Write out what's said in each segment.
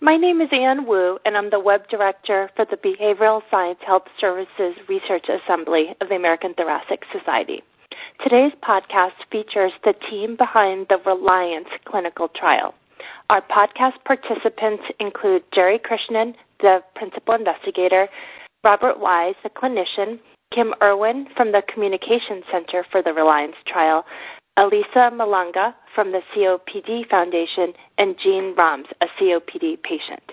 My name is Ann Wu, and I'm the Web Director for the Behavioral Science Health Services Research Assembly of the American Thoracic Society. Today's podcast features the team behind the Reliance clinical trial. Our podcast participants include Jerry Krishnan, the principal investigator, Robert Wise, a clinician, Kim Erwin from the Communication Center for the Reliance trial, Elisa Malanga from the COPD Foundation, and Jean Rommes, a COPD patient.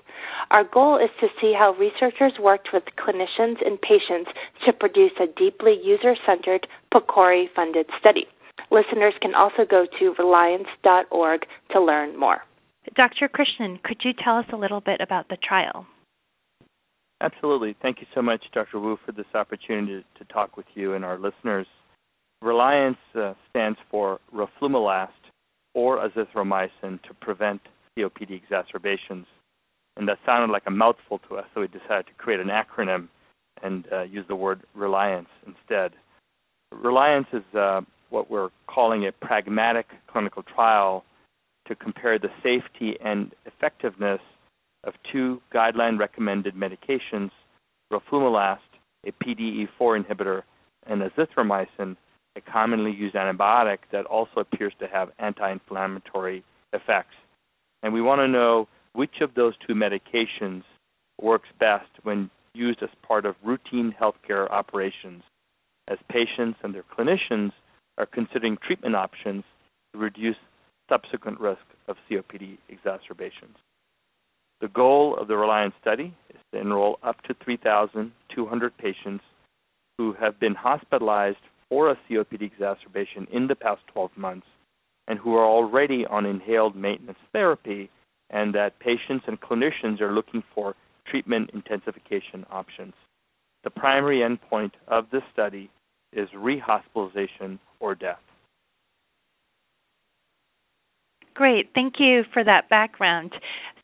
Our goal is to see how researchers worked with clinicians and patients to produce a deeply user centered PCORI funded study. Listeners can also go to reliance.org to learn more. Dr. Krishnan, could you tell us a little bit about the trial? Absolutely. Thank you so much, Dr. Wu, for this opportunity to talk with you and our listeners. Reliance uh, stands for roflumilast or azithromycin to prevent COPD exacerbations. And that sounded like a mouthful to us, so we decided to create an acronym and uh, use the word Reliance instead. Reliance is uh, what we're calling a pragmatic clinical trial to compare the safety and effectiveness of two guideline recommended medications, roflumilast, a PDE4 inhibitor, and azithromycin, a commonly used antibiotic that also appears to have anti inflammatory effects. And we want to know which of those two medications works best when used as part of routine healthcare operations, as patients and their clinicians are considering treatment options to reduce subsequent risk of COPD exacerbations. The goal of the Reliance study is to enroll up to 3,200 patients who have been hospitalized for a COPD exacerbation in the past 12 months and who are already on inhaled maintenance therapy, and that patients and clinicians are looking for treatment intensification options. The primary endpoint of this study is rehospitalization or death. Great, thank you for that background.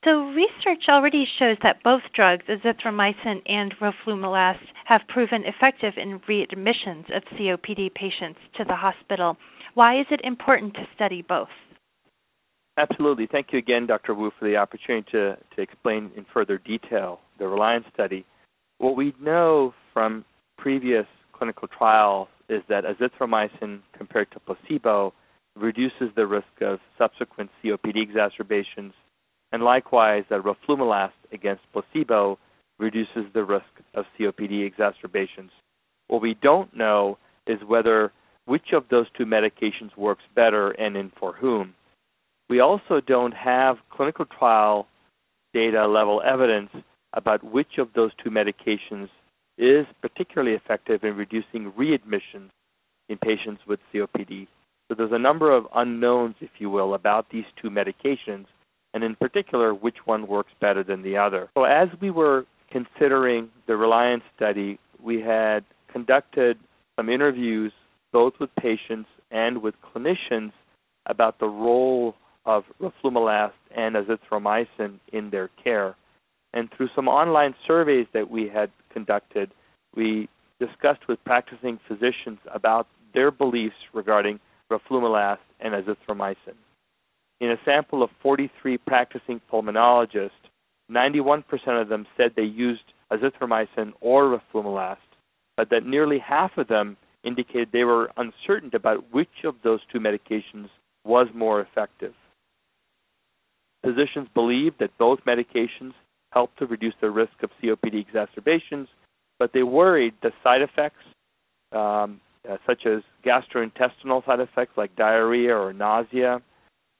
So, research already shows that both drugs, azithromycin and roflumilast, have proven effective in readmissions of COPD patients to the hospital. Why is it important to study both? Absolutely. Thank you again, Dr. Wu, for the opportunity to, to explain in further detail the Reliance study. What we know from previous clinical trials is that azithromycin compared to placebo reduces the risk of subsequent COPD exacerbations, and likewise that roflumilast against placebo reduces the risk of COPD exacerbations. What we don't know is whether which of those two medications works better and in for whom. We also don't have clinical trial data level evidence about which of those two medications is particularly effective in reducing readmissions in patients with COPD so there's a number of unknowns, if you will, about these two medications, and in particular, which one works better than the other. So as we were considering the Reliance study, we had conducted some interviews both with patients and with clinicians about the role of roflumilast and azithromycin in their care. And through some online surveys that we had conducted, we discussed with practicing physicians about their beliefs regarding roflumilast, and azithromycin. In a sample of 43 practicing pulmonologists, 91% of them said they used azithromycin or roflumilast, but that nearly half of them indicated they were uncertain about which of those two medications was more effective. Physicians believed that both medications help to reduce the risk of COPD exacerbations, but they worried the side effects, um, uh, such as gastrointestinal side effects like diarrhea or nausea,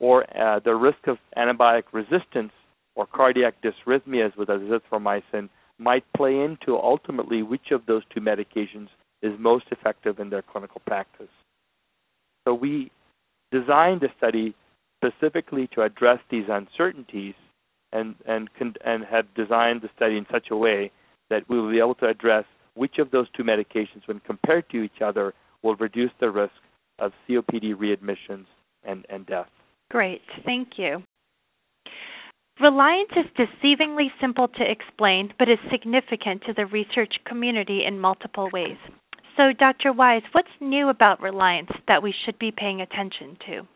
or uh, the risk of antibiotic resistance or cardiac dysrhythmias with azithromycin might play into ultimately which of those two medications is most effective in their clinical practice. So we designed a study specifically to address these uncertainties and and and have designed the study in such a way that we will be able to address which of those two medications, when compared to each other, will reduce the risk of COPD readmissions and, and death. Great, thank you. Reliance is deceivingly simple to explain, but is significant to the research community in multiple ways. So, Dr. Wise, what's new about Reliance that we should be paying attention to?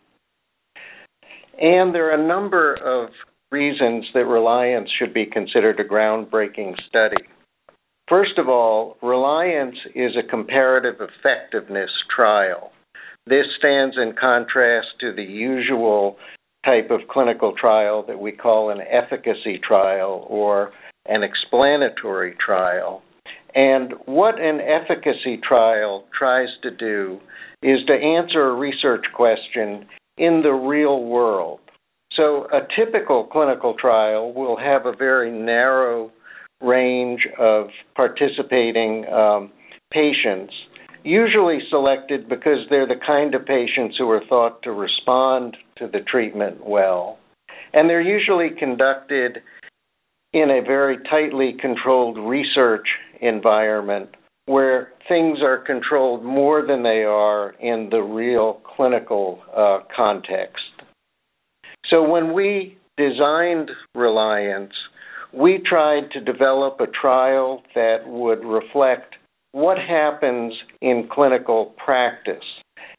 And there are a number of reasons that Reliance should be considered a groundbreaking study. First of all, Reliance is a comparative effectiveness trial. This stands in contrast to the usual type of clinical trial that we call an efficacy trial or an explanatory trial. And what an efficacy trial tries to do is to answer a research question in the real world. So a typical clinical trial will have a very narrow range of participating um, patients, usually selected because they're the kind of patients who are thought to respond to the treatment well. And they're usually conducted in a very tightly controlled research environment where things are controlled more than they are in the real clinical uh, context. So when we designed Reliance, we tried to develop a trial that would reflect what happens in clinical practice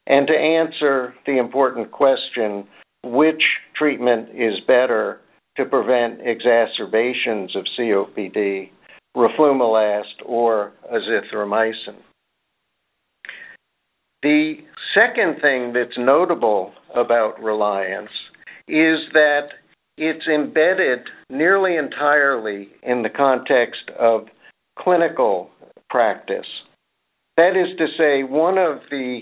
and to answer the important question which treatment is better to prevent exacerbations of COPD, roflumilast or azithromycin. The second thing that's notable about Reliance is that it's embedded nearly entirely in the context of clinical practice. That is to say, one of the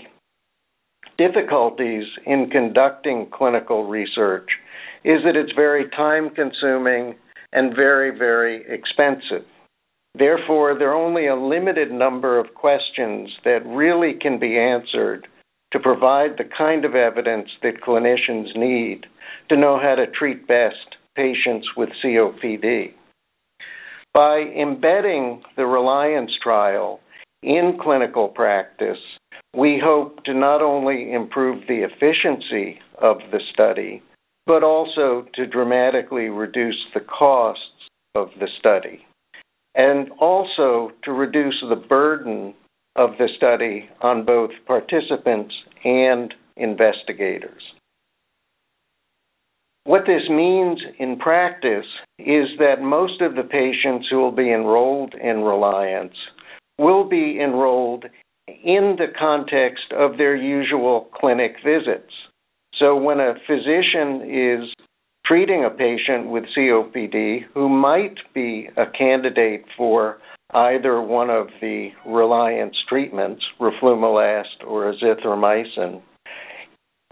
difficulties in conducting clinical research is that it's very time consuming and very, very expensive. Therefore, there are only a limited number of questions that really can be answered to provide the kind of evidence that clinicians need to know how to treat best patients with COPD. By embedding the Reliance trial in clinical practice, we hope to not only improve the efficiency of the study, but also to dramatically reduce the costs of the study, and also to reduce the burden of the study on both participants and investigators. What this means in practice is that most of the patients who will be enrolled in Reliance will be enrolled in the context of their usual clinic visits. So when a physician is treating a patient with COPD who might be a candidate for either one of the Reliance treatments, roflumilast or azithromycin,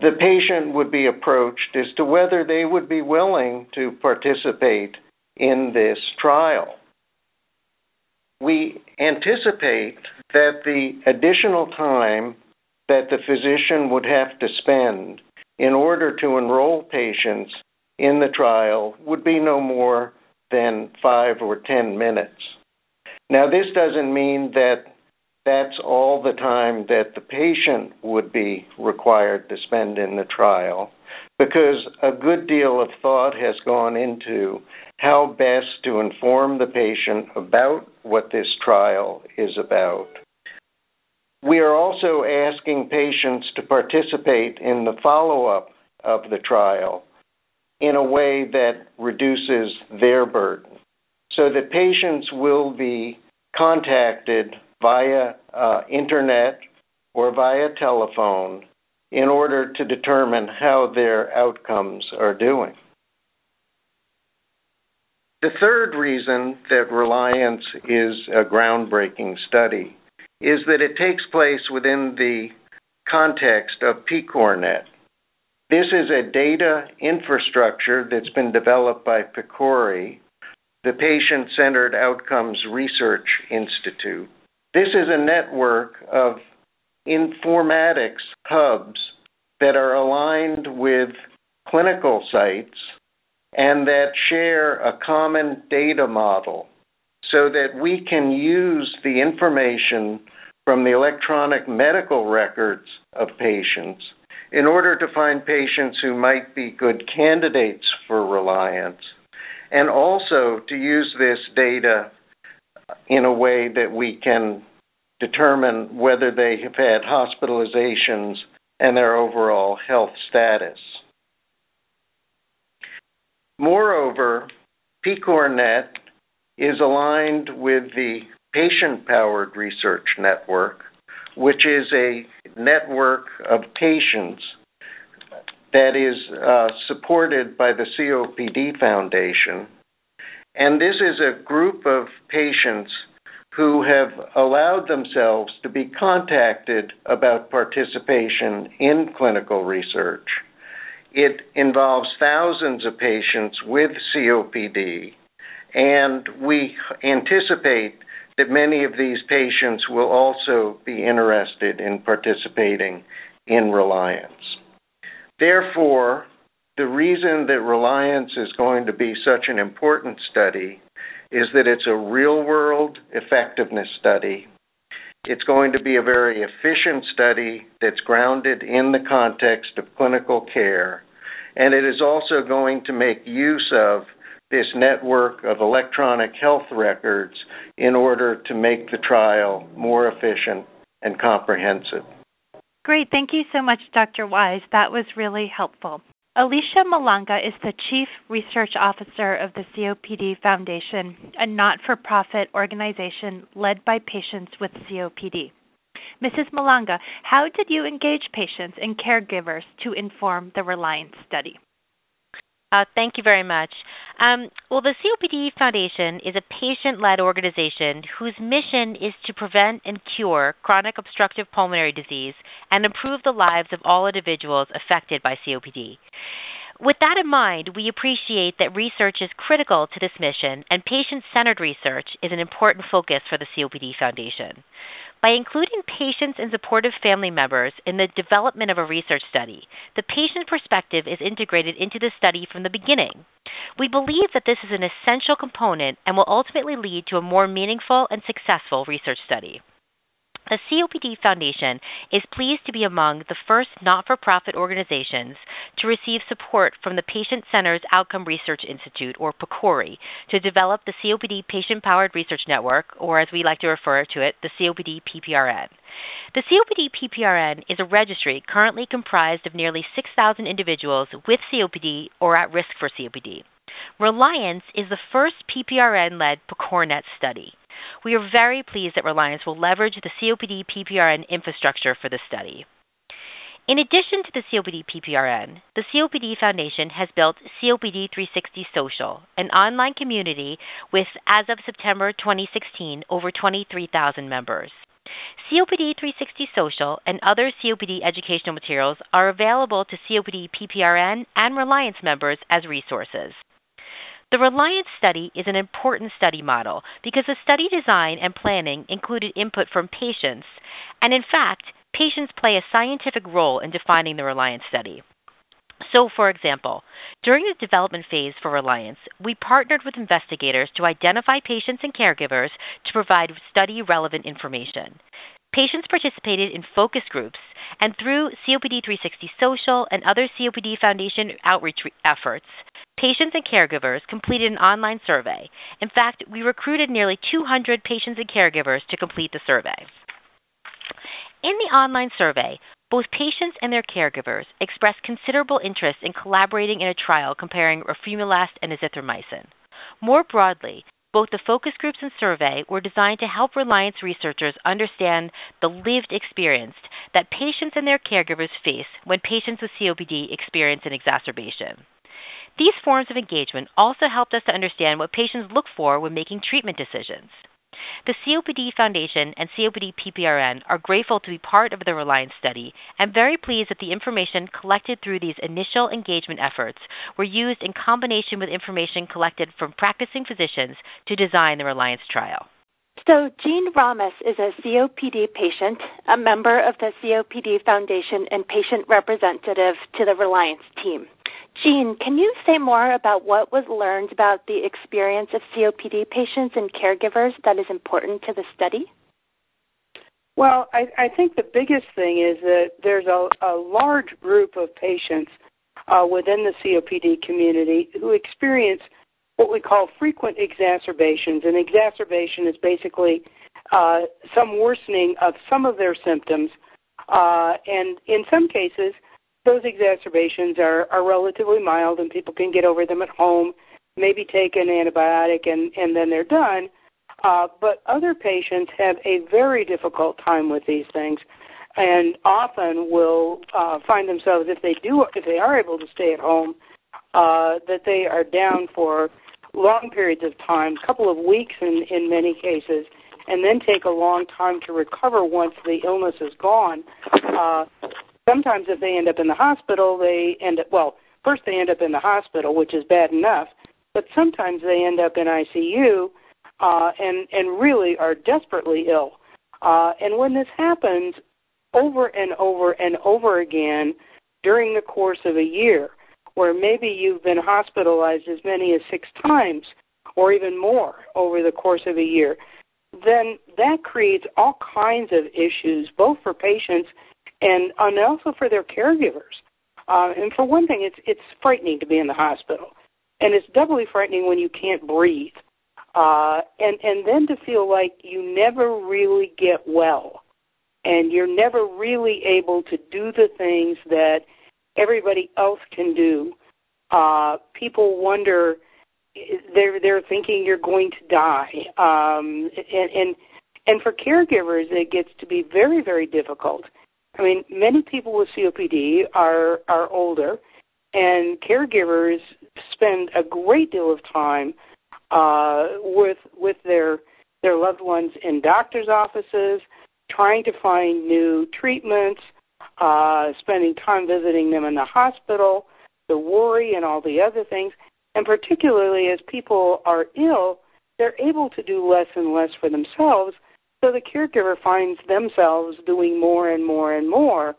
the patient would be approached as to whether they would be willing to participate in this trial. We anticipate that the additional time that the physician would have to spend in order to enroll patients in the trial would be no more than five or ten minutes. Now, this doesn't mean that that's all the time that the patient would be required to spend in the trial, because a good deal of thought has gone into how best to inform the patient about what this trial is about. We are also asking patients to participate in the follow up of the trial in a way that reduces their burden so that patients will be contacted via uh, internet or via telephone in order to determine how their outcomes are doing. The third reason that Reliance is a groundbreaking study is that it takes place within the context of PCORnet. This is a data infrastructure that's been developed by PCORI, the Patient Centered Outcomes Research Institute. This is a network of informatics hubs that are aligned with clinical sites and that share a common data model so that we can use the information from the electronic medical records of patients in order to find patients who might be good candidates for reliance and also to use this data in a way that we can determine whether they have had hospitalizations and their overall health status. Moreover, PCORNet is aligned with the Patient Powered Research Network, which is a network of patients that is uh, supported by the COPD Foundation. And this is a group of patients who have allowed themselves to be contacted about participation in clinical research. It involves thousands of patients with COPD, and we anticipate that many of these patients will also be interested in participating in Reliance. Therefore, the reason that Reliance is going to be such an important study is that it's a real world effectiveness study. It's going to be a very efficient study that's grounded in the context of clinical care, and it is also going to make use of this network of electronic health records in order to make the trial more efficient and comprehensive. Great. Thank you so much, Dr. Wise. That was really helpful. Alicia Malanga is the Chief Research Officer of the COPD Foundation, a not for profit organization led by patients with COPD. Mrs. Malanga, how did you engage patients and caregivers to inform the Reliance study? Uh, thank you very much. Um, well, the COPD Foundation is a patient led organization whose mission is to prevent and cure chronic obstructive pulmonary disease and improve the lives of all individuals affected by COPD. With that in mind, we appreciate that research is critical to this mission, and patient centered research is an important focus for the COPD Foundation. By including patients and supportive family members in the development of a research study, the patient perspective is integrated into the study from the beginning. We believe that this is an essential component and will ultimately lead to a more meaningful and successful research study. The COPD Foundation is pleased to be among the first not for profit organizations to receive support from the Patient Centers Outcome Research Institute, or PCORI, to develop the COPD Patient Powered Research Network, or as we like to refer to it, the COPD PPRN. The COPD PPRN is a registry currently comprised of nearly 6,000 individuals with COPD or at risk for COPD. Reliance is the first PPRN led PCORNet study. We are very pleased that Reliance will leverage the COPD PPRN infrastructure for the study. In addition to the COPD PPRN, the COPD Foundation has built COPD 360 Social, an online community with, as of September 2016, over 23,000 members. COPD 360 Social and other COPD educational materials are available to COPD PPRN and Reliance members as resources. The Reliance study is an important study model because the study design and planning included input from patients, and in fact, patients play a scientific role in defining the Reliance study. So, for example, during the development phase for Reliance, we partnered with investigators to identify patients and caregivers to provide study relevant information. Patients participated in focus groups, and through COPD 360 Social and other COPD Foundation outreach efforts, Patients and caregivers completed an online survey. In fact, we recruited nearly 200 patients and caregivers to complete the survey. In the online survey, both patients and their caregivers expressed considerable interest in collaborating in a trial comparing roflumilast and azithromycin. More broadly, both the focus groups and survey were designed to help Reliance researchers understand the lived experience that patients and their caregivers face when patients with COPD experience an exacerbation. These forms of engagement also helped us to understand what patients look for when making treatment decisions. The COPD Foundation and COPD PPRN are grateful to be part of the Reliance study and very pleased that the information collected through these initial engagement efforts were used in combination with information collected from practicing physicians to design the Reliance trial. So, Jean Rommes is a COPD patient, a member of the COPD Foundation, and patient representative to the Reliance team. Jean, can you say more about what was learned about the experience of COPD patients and caregivers that is important to the study? Well, I, I think the biggest thing is that there's a, a large group of patients uh, within the COPD community who experience what we call frequent exacerbations. An exacerbation is basically uh, some worsening of some of their symptoms, uh, and in some cases, those exacerbations are, are relatively mild and people can get over them at home, maybe take an antibiotic and, and then they're done. Uh, but other patients have a very difficult time with these things and often will uh, find themselves if they do if they are able to stay at home uh, that they are down for long periods of time, a couple of weeks in in many cases, and then take a long time to recover once the illness is gone. Uh, sometimes if they end up in the hospital, they end up well. First, they end up in the hospital, which is bad enough, but sometimes they end up in ICU uh, and and really are desperately ill. Uh, and when this happens over and over and over again during the course of a year, where maybe you've been hospitalized as many as six times or even more over the course of a year, then that creates all kinds of issues, both for patients and, and also for their caregivers. Uh, and for one thing, it's it's frightening to be in the hospital, and it's doubly frightening when you can't breathe, uh, and and then to feel like you never really get well, and you're never really able to do the things that everybody else can do. Uh, people wonder they're they're thinking you're going to die, um, and and and for caregivers it gets to be very very difficult. I mean, many people with COPD are are older, and caregivers spend a great deal of time uh, with with their their loved ones in doctors' offices, trying to find new treatments, uh, spending time visiting them in the hospital, the worry and all the other things. And particularly as people are ill, they're able to do less and less for themselves. So the caregiver finds themselves doing more and more and more.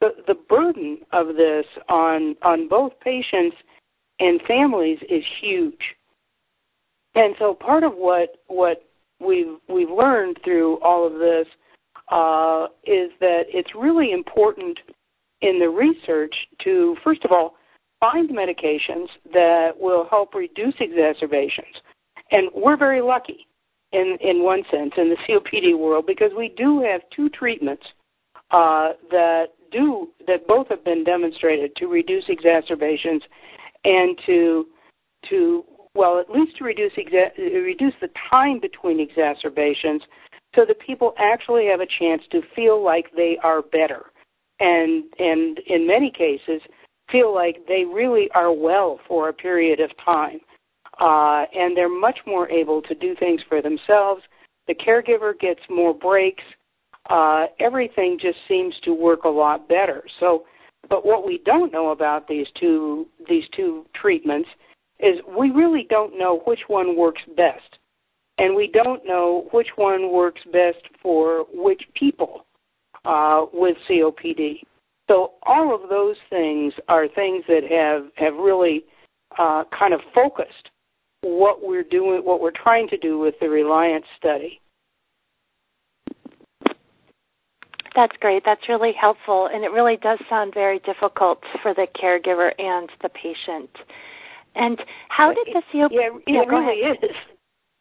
The, the burden of this on on both patients and families is huge. And so part of what what we've we've learned through all of this uh, is that it's really important in the research to, first of all, find medications that will help reduce exacerbations. And we're very lucky in, in one sense in the COPD world because we do have two treatments uh, that do that both have been demonstrated to reduce exacerbations and to to well at least to reduce exa- reduce the time between exacerbations so that people actually have a chance to feel like they are better. And and in many cases feel like they really are well for a period of time. Uh, and they're much more able to do things for themselves. The caregiver gets more breaks. Uh, everything just seems to work a lot better. So but what we don't know about these two these two treatments is we really don't know which one works best and we don't know which one works best for which people uh, with COPD. So all of those things are things that have have really uh, kind of focused what we're doing, what we're trying to do with the Reliance study. That's great. That's really helpful, and it really does sound very difficult for the caregiver and the patient. And how did the COPD? Yeah, it yeah, really is.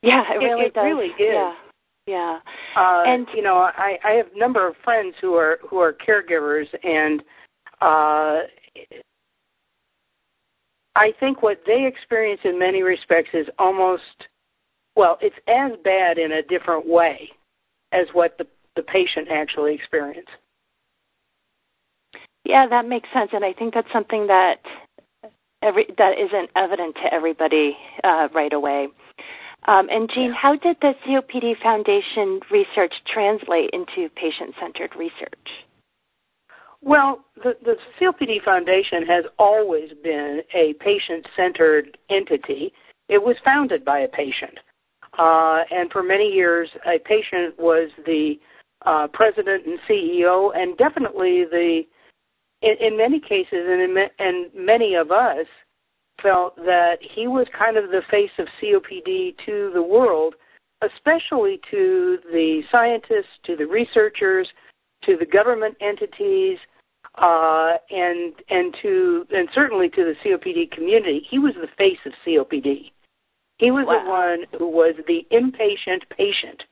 Yeah, it really it, does. really is. Yeah. Yeah. Uh, and you know, I I have a number of friends who are who are caregivers and uh I think what they experience in many respects is almost well, it's as bad in a different way as what the the patient actually experiences. Yeah, that makes sense, and I think that's something that every that isn't evident to everybody uh, right away. Um, and Jean, yeah. how did the COPD Foundation research translate into patient-centered research? Well, the, the COPD Foundation has always been a patient-centered entity. It was founded by a patient, uh, and for many years, a patient was the uh, president and CEO, and definitely the, in, in many cases, and, in, and many of us felt that he was kind of the face of COPD to the world, especially to the scientists, to the researchers, to the government entities, uh, and and to and certainly to the COPD community. He was the face of COPD. He was wow. the one who was the impatient patient,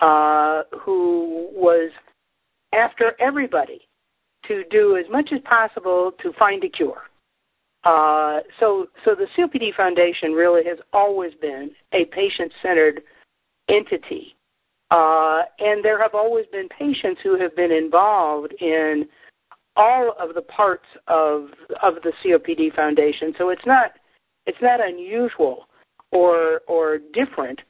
uh, who was after everybody to do as much as possible to find a cure. Uh, so, so the COPD Foundation really has always been a patient-centered entity, uh, and there have always been patients who have been involved in all of the parts of of the COPD Foundation. So it's not it's not unusual or or different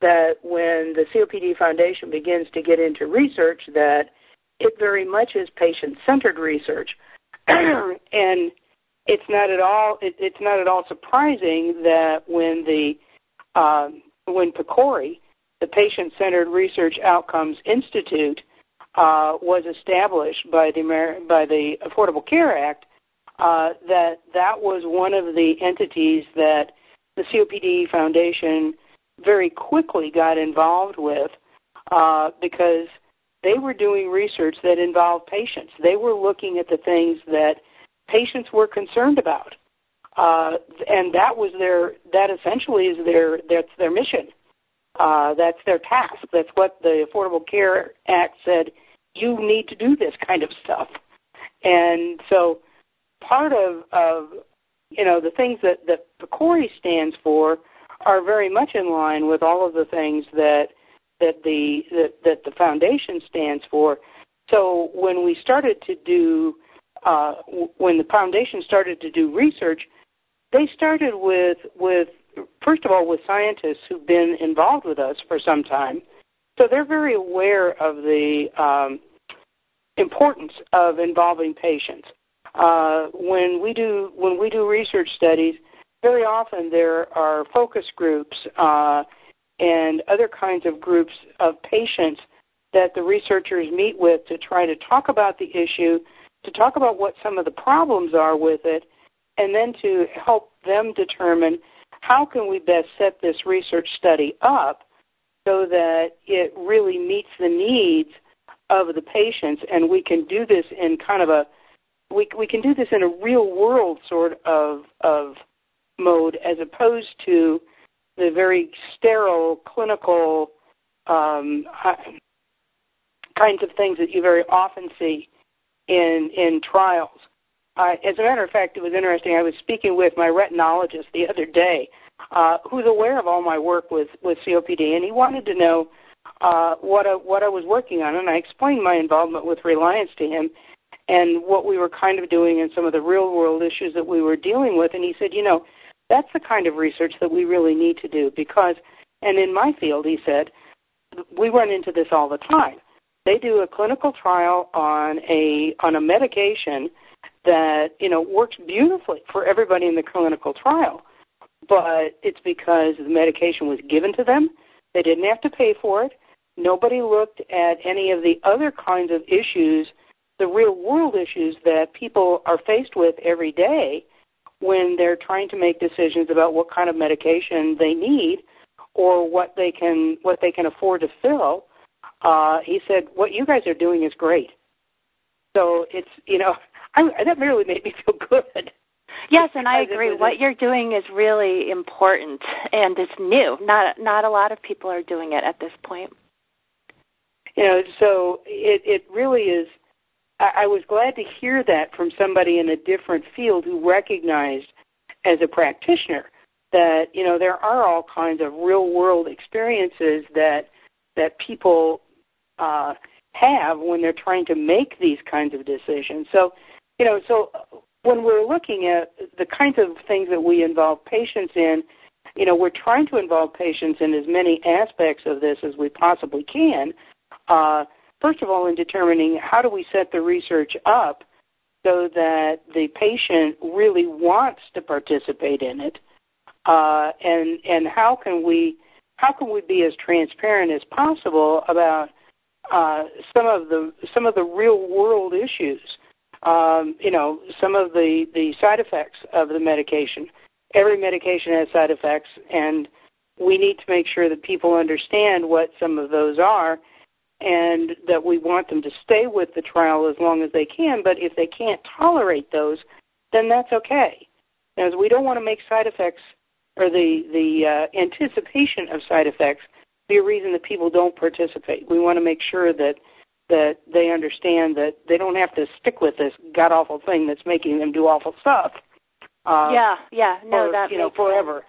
that when the COPD Foundation begins to get into research that it very much is patient centered research and it's not at all it, it's not at all surprising that when the um, when PCORI, the Patient Centered Research Outcomes Institute, uh, was established by the Amer- by the Affordable Care Act, uh, that that was one of the entities that the COPD Foundation very quickly got involved with uh, because they were doing research that involved patients. They were looking at the things that patients were concerned about, uh, and that was their that essentially is their that's their mission. Uh, that's their task. That's what the Affordable Care Act said. You need to do this kind of stuff, and so part of of you know the things that that PCORI stands for are very much in line with all of the things that that the that, that the foundation stands for. So when we started to do uh, when the foundation started to do research, they started with with first of all with scientists who've been involved with us for some time, so they're very aware of the um, importance of involving patients. Uh, when we do when we do research studies, very often there are focus groups uh, and other kinds of groups of patients that the researchers meet with to try to talk about the issue, to talk about what some of the problems are with it, and then to help them determine how can we best set this research study up so that it really meets the needs of the patients and we can do this in kind of a we we can do this in a real world sort of of mode as opposed to the very sterile clinical um, kinds of things that you very often see in in trials. Uh, as a matter of fact, it was interesting. I was speaking with my retinologist the other day, uh, who's aware of all my work with with COPD, and he wanted to know uh, what I, what I was working on, and I explained my involvement with Reliance to him, and what we were kind of doing, and some of the real world issues that we were dealing with. And he said, you know, that's the kind of research that we really need to do because, and in my field, he said, we run into this all the time. They do a clinical trial on a on a medication that you know works beautifully for everybody in the clinical trial, but it's because the medication was given to them. They didn't have to pay for it. Nobody looked at any of the other kinds of issues, the real world issues that people are faced with every day when they're trying to make decisions about what kind of medication they need or what they can what they can afford to fill. Uh, he said, "What you guys are doing is great." So it's you know I, that really made me feel good. Yes, and I agree. What you're doing is really important and it's new. Not not a lot of people are doing it at this point. You know, so it it really is I, I was glad to hear that from somebody in a different field who recognized as a practitioner that you know there are all kinds of real world experiences that that people uh, have when they're trying to make these kinds of decisions. So, you know, so when we're looking at the kinds of things that we involve patients in, you know, we're trying to involve patients in as many aspects of this as we possibly can. Uh, first of all, in determining how do we set the research up so that the patient really wants to participate in it, uh, and and how can we how can we be as transparent as possible about uh, some of the some of the real world issues, um, you know, some of the the side effects of the medication. Every medication has side effects, and we need to make sure that people understand what some of those are and that we want them to stay with the trial as long as they can. But if they can't tolerate those, then that's okay. As we don't want to make side effects or the the uh, anticipation of side effects be a reason that people don't participate. We want to make sure that that they understand that they don't have to stick with this god awful thing that's making them do awful stuff. Uh, yeah, yeah, no, or, that you know forever.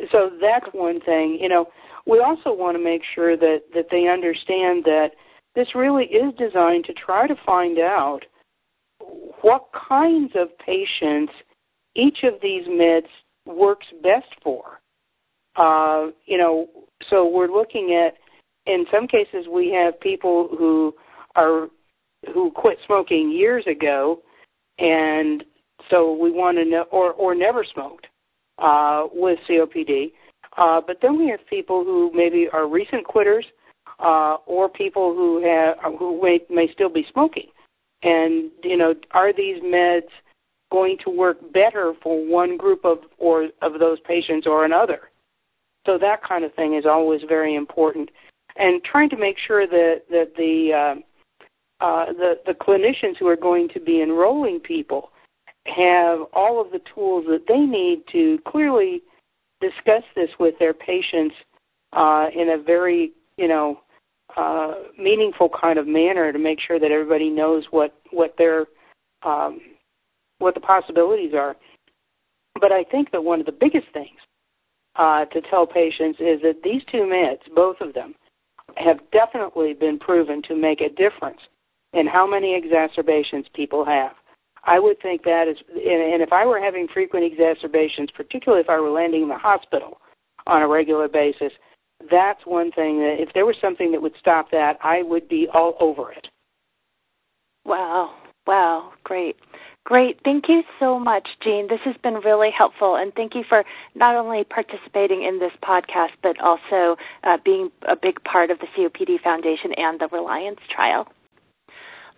Sense. So that's one thing. You know, we also want to make sure that that they understand that this really is designed to try to find out what kinds of patients each of these meds works best for. Uh, you know, so we're looking at, in some cases, we have people who are who quit smoking years ago, and so we want to know, or or never smoked uh, with COPD. Uh, but then we have people who maybe are recent quitters, uh, or people who have who may, may still be smoking. And you know, are these meds going to work better for one group of or of those patients or another? So that kind of thing is always very important, and trying to make sure that that the uh, uh, the the clinicians who are going to be enrolling people have all of the tools that they need to clearly discuss this with their patients uh, in a very you know uh, meaningful kind of manner to make sure that everybody knows what what their um, what the possibilities are. But I think that one of the biggest things uh, to tell patients is that these two meds, both of them, have definitely been proven to make a difference in how many exacerbations people have. I would think that is, and and if I were having frequent exacerbations, particularly if I were landing in the hospital on a regular basis, that's one thing that if there was something that would stop that, I would be all over it. Wow. Wow. Great. Great. Thank you so much, Jean. This has been really helpful, and thank you for not only participating in this podcast, but also uh, being a big part of the COPD Foundation and the Reliance trial.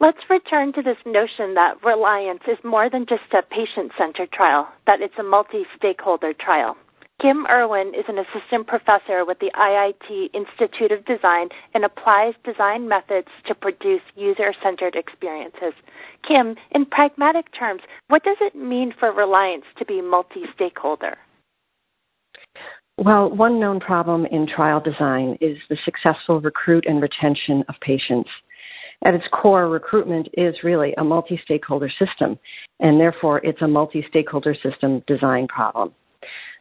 Let's return to this notion that Reliance is more than just a patient centered trial, that it's a multi stakeholder trial. Kim Erwin is an assistant professor with the IIT Institute of Design and applies design methods to produce user centered experiences. Kim, in pragmatic terms, what does it mean for Reliance to be multi stakeholder? Well, one known problem in trial design is the successful recruit and retention of patients. At its core, recruitment is really a multi stakeholder system, and therefore it's a multi stakeholder system design problem.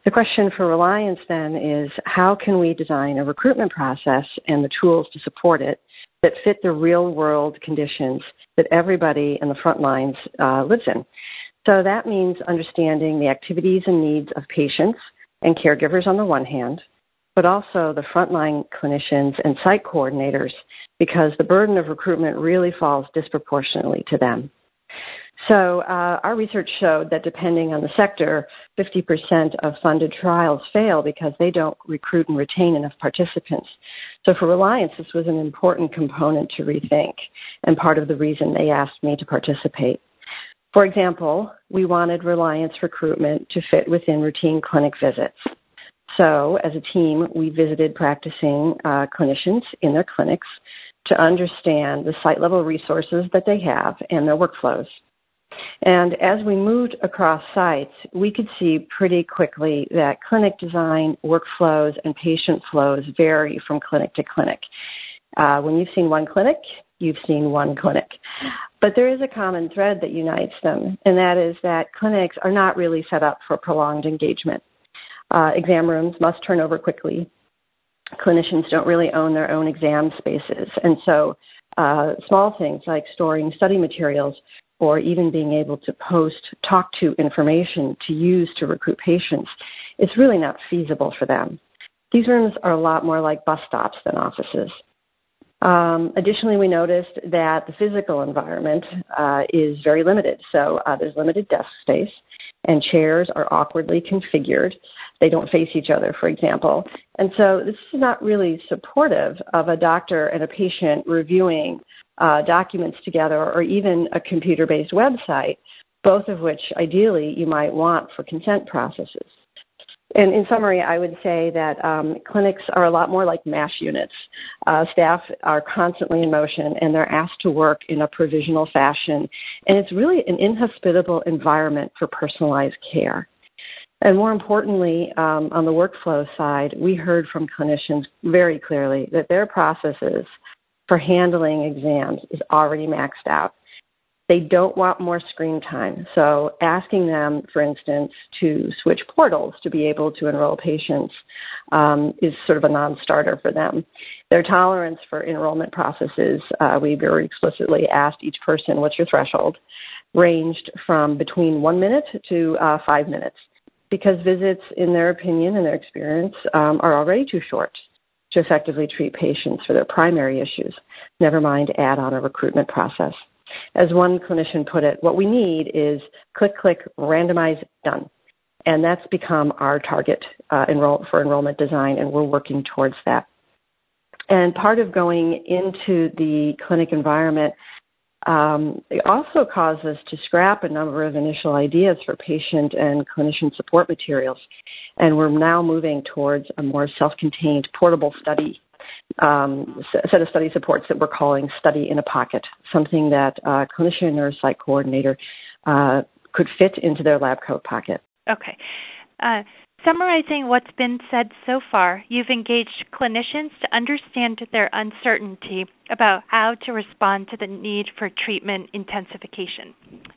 The question for Reliance then is how can we design a recruitment process and the tools to support it that fit the real world conditions that everybody in the front lines uh, lives in? So that means understanding the activities and needs of patients and caregivers on the one hand, but also the frontline clinicians and site coordinators because the burden of recruitment really falls disproportionately to them. So uh, our research showed that depending on the sector, 50% of funded trials fail because they don't recruit and retain enough participants. So for Reliance, this was an important component to rethink and part of the reason they asked me to participate. For example, we wanted Reliance recruitment to fit within routine clinic visits. So as a team, we visited practicing uh, clinicians in their clinics to understand the site level resources that they have and their workflows. And as we moved across sites, we could see pretty quickly that clinic design, workflows, and patient flows vary from clinic to clinic. Uh, when you've seen one clinic, you've seen one clinic. But there is a common thread that unites them, and that is that clinics are not really set up for prolonged engagement. Uh, exam rooms must turn over quickly. Clinicians don't really own their own exam spaces, and so uh, small things like storing study materials or even being able to post talk to information to use to recruit patients, it's really not feasible for them. These rooms are a lot more like bus stops than offices. Um, additionally, we noticed that the physical environment uh, is very limited. So uh, there's limited desk space, and chairs are awkwardly configured. They don't face each other, for example. And so this is not really supportive of a doctor and a patient reviewing uh, documents together or even a computer based website, both of which ideally you might want for consent processes. And in summary, I would say that um, clinics are a lot more like MASH units. Uh, staff are constantly in motion and they're asked to work in a provisional fashion. And it's really an inhospitable environment for personalized care. And more importantly, um, on the workflow side, we heard from clinicians very clearly that their processes for handling exams is already maxed out. They don't want more screen time. So asking them, for instance, to switch portals to be able to enroll patients um, is sort of a non-starter for them. Their tolerance for enrollment processes, uh, we very explicitly asked each person, what's your threshold, ranged from between one minute to uh, five minutes because visits, in their opinion and their experience, um, are already too short to effectively treat patients for their primary issues, never mind add on a recruitment process. As one clinician put it, what we need is click, click, randomize, done. And that's become our target uh, enroll, for enrollment design, and we're working towards that. And part of going into the clinic environment um, it also caused us to scrap a number of initial ideas for patient and clinician support materials. And we're now moving towards a more self contained portable study um, set of study supports that we're calling Study in a Pocket, something that a clinician or site coordinator uh, could fit into their lab coat pocket. Okay. Uh, Summarizing what's been said so far, you've engaged clinicians to understand their uncertainty about how to respond to the need for treatment intensification.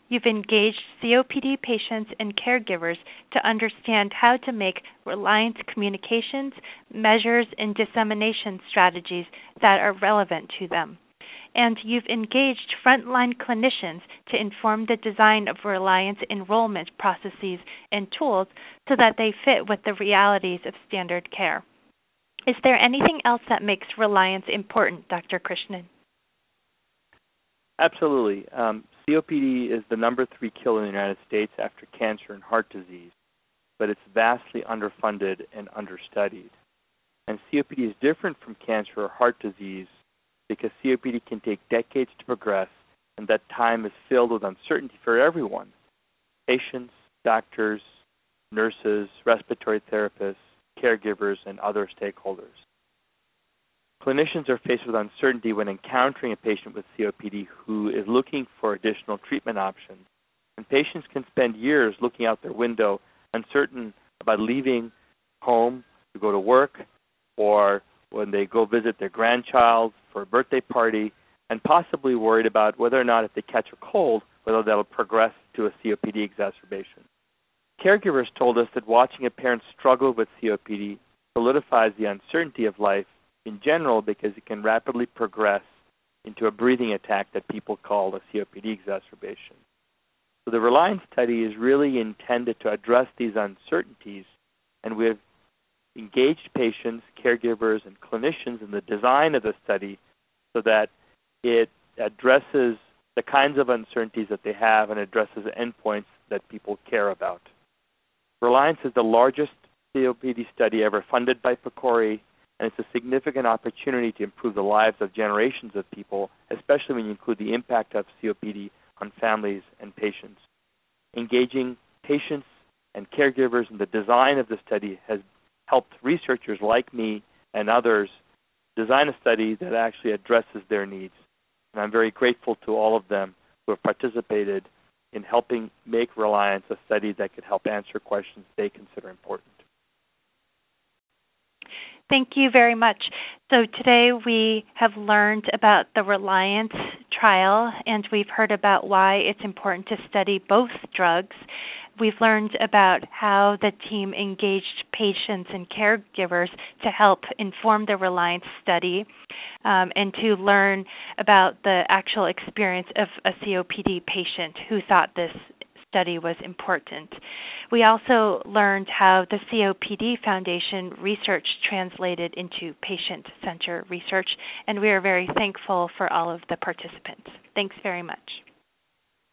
You've engaged COPD patients and caregivers to understand how to make reliance communications, measures, and dissemination strategies that are relevant to them and you've engaged frontline clinicians to inform the design of Reliance enrollment processes and tools so that they fit with the realities of standard care. Is there anything else that makes Reliance important, Dr. Krishnan? Absolutely. Um, COPD is the number three killer in the United States after cancer and heart disease, but it's vastly underfunded and understudied. And COPD is different from cancer or heart disease because COPD can take decades to progress, and that time is filled with uncertainty for everyone patients, doctors, nurses, respiratory therapists, caregivers, and other stakeholders. Clinicians are faced with uncertainty when encountering a patient with COPD who is looking for additional treatment options. And patients can spend years looking out their window, uncertain about leaving home to go to work or when they go visit their grandchild for a birthday party, and possibly worried about whether or not if they catch a cold, whether that'll progress to a COPD exacerbation. Caregivers told us that watching a parent struggle with COPD solidifies the uncertainty of life in general because it can rapidly progress into a breathing attack that people call a COPD exacerbation. So the Reliance study is really intended to address these uncertainties, and we have engaged patients, caregivers, and clinicians in the design of the study so that it addresses the kinds of uncertainties that they have and addresses endpoints that people care about. Reliance is the largest COPD study ever funded by PCORI, and it's a significant opportunity to improve the lives of generations of people, especially when you include the impact of COPD on families and patients. Engaging patients and caregivers in the design of the study has helped researchers like me and others design a study that actually addresses their needs. And I'm very grateful to all of them who have participated in helping make Reliance a study that could help answer questions they consider important. Thank you very much. So, today we have learned about the Reliance trial and we've heard about why it's important to study both drugs. We've learned about how the team engaged patients and caregivers to help inform the Reliance study um, and to learn about the actual experience of a COPD patient who thought this study was important. We also learned how the COPD Foundation research translated into patient centered research, and we are very thankful for all of the participants. Thanks very much.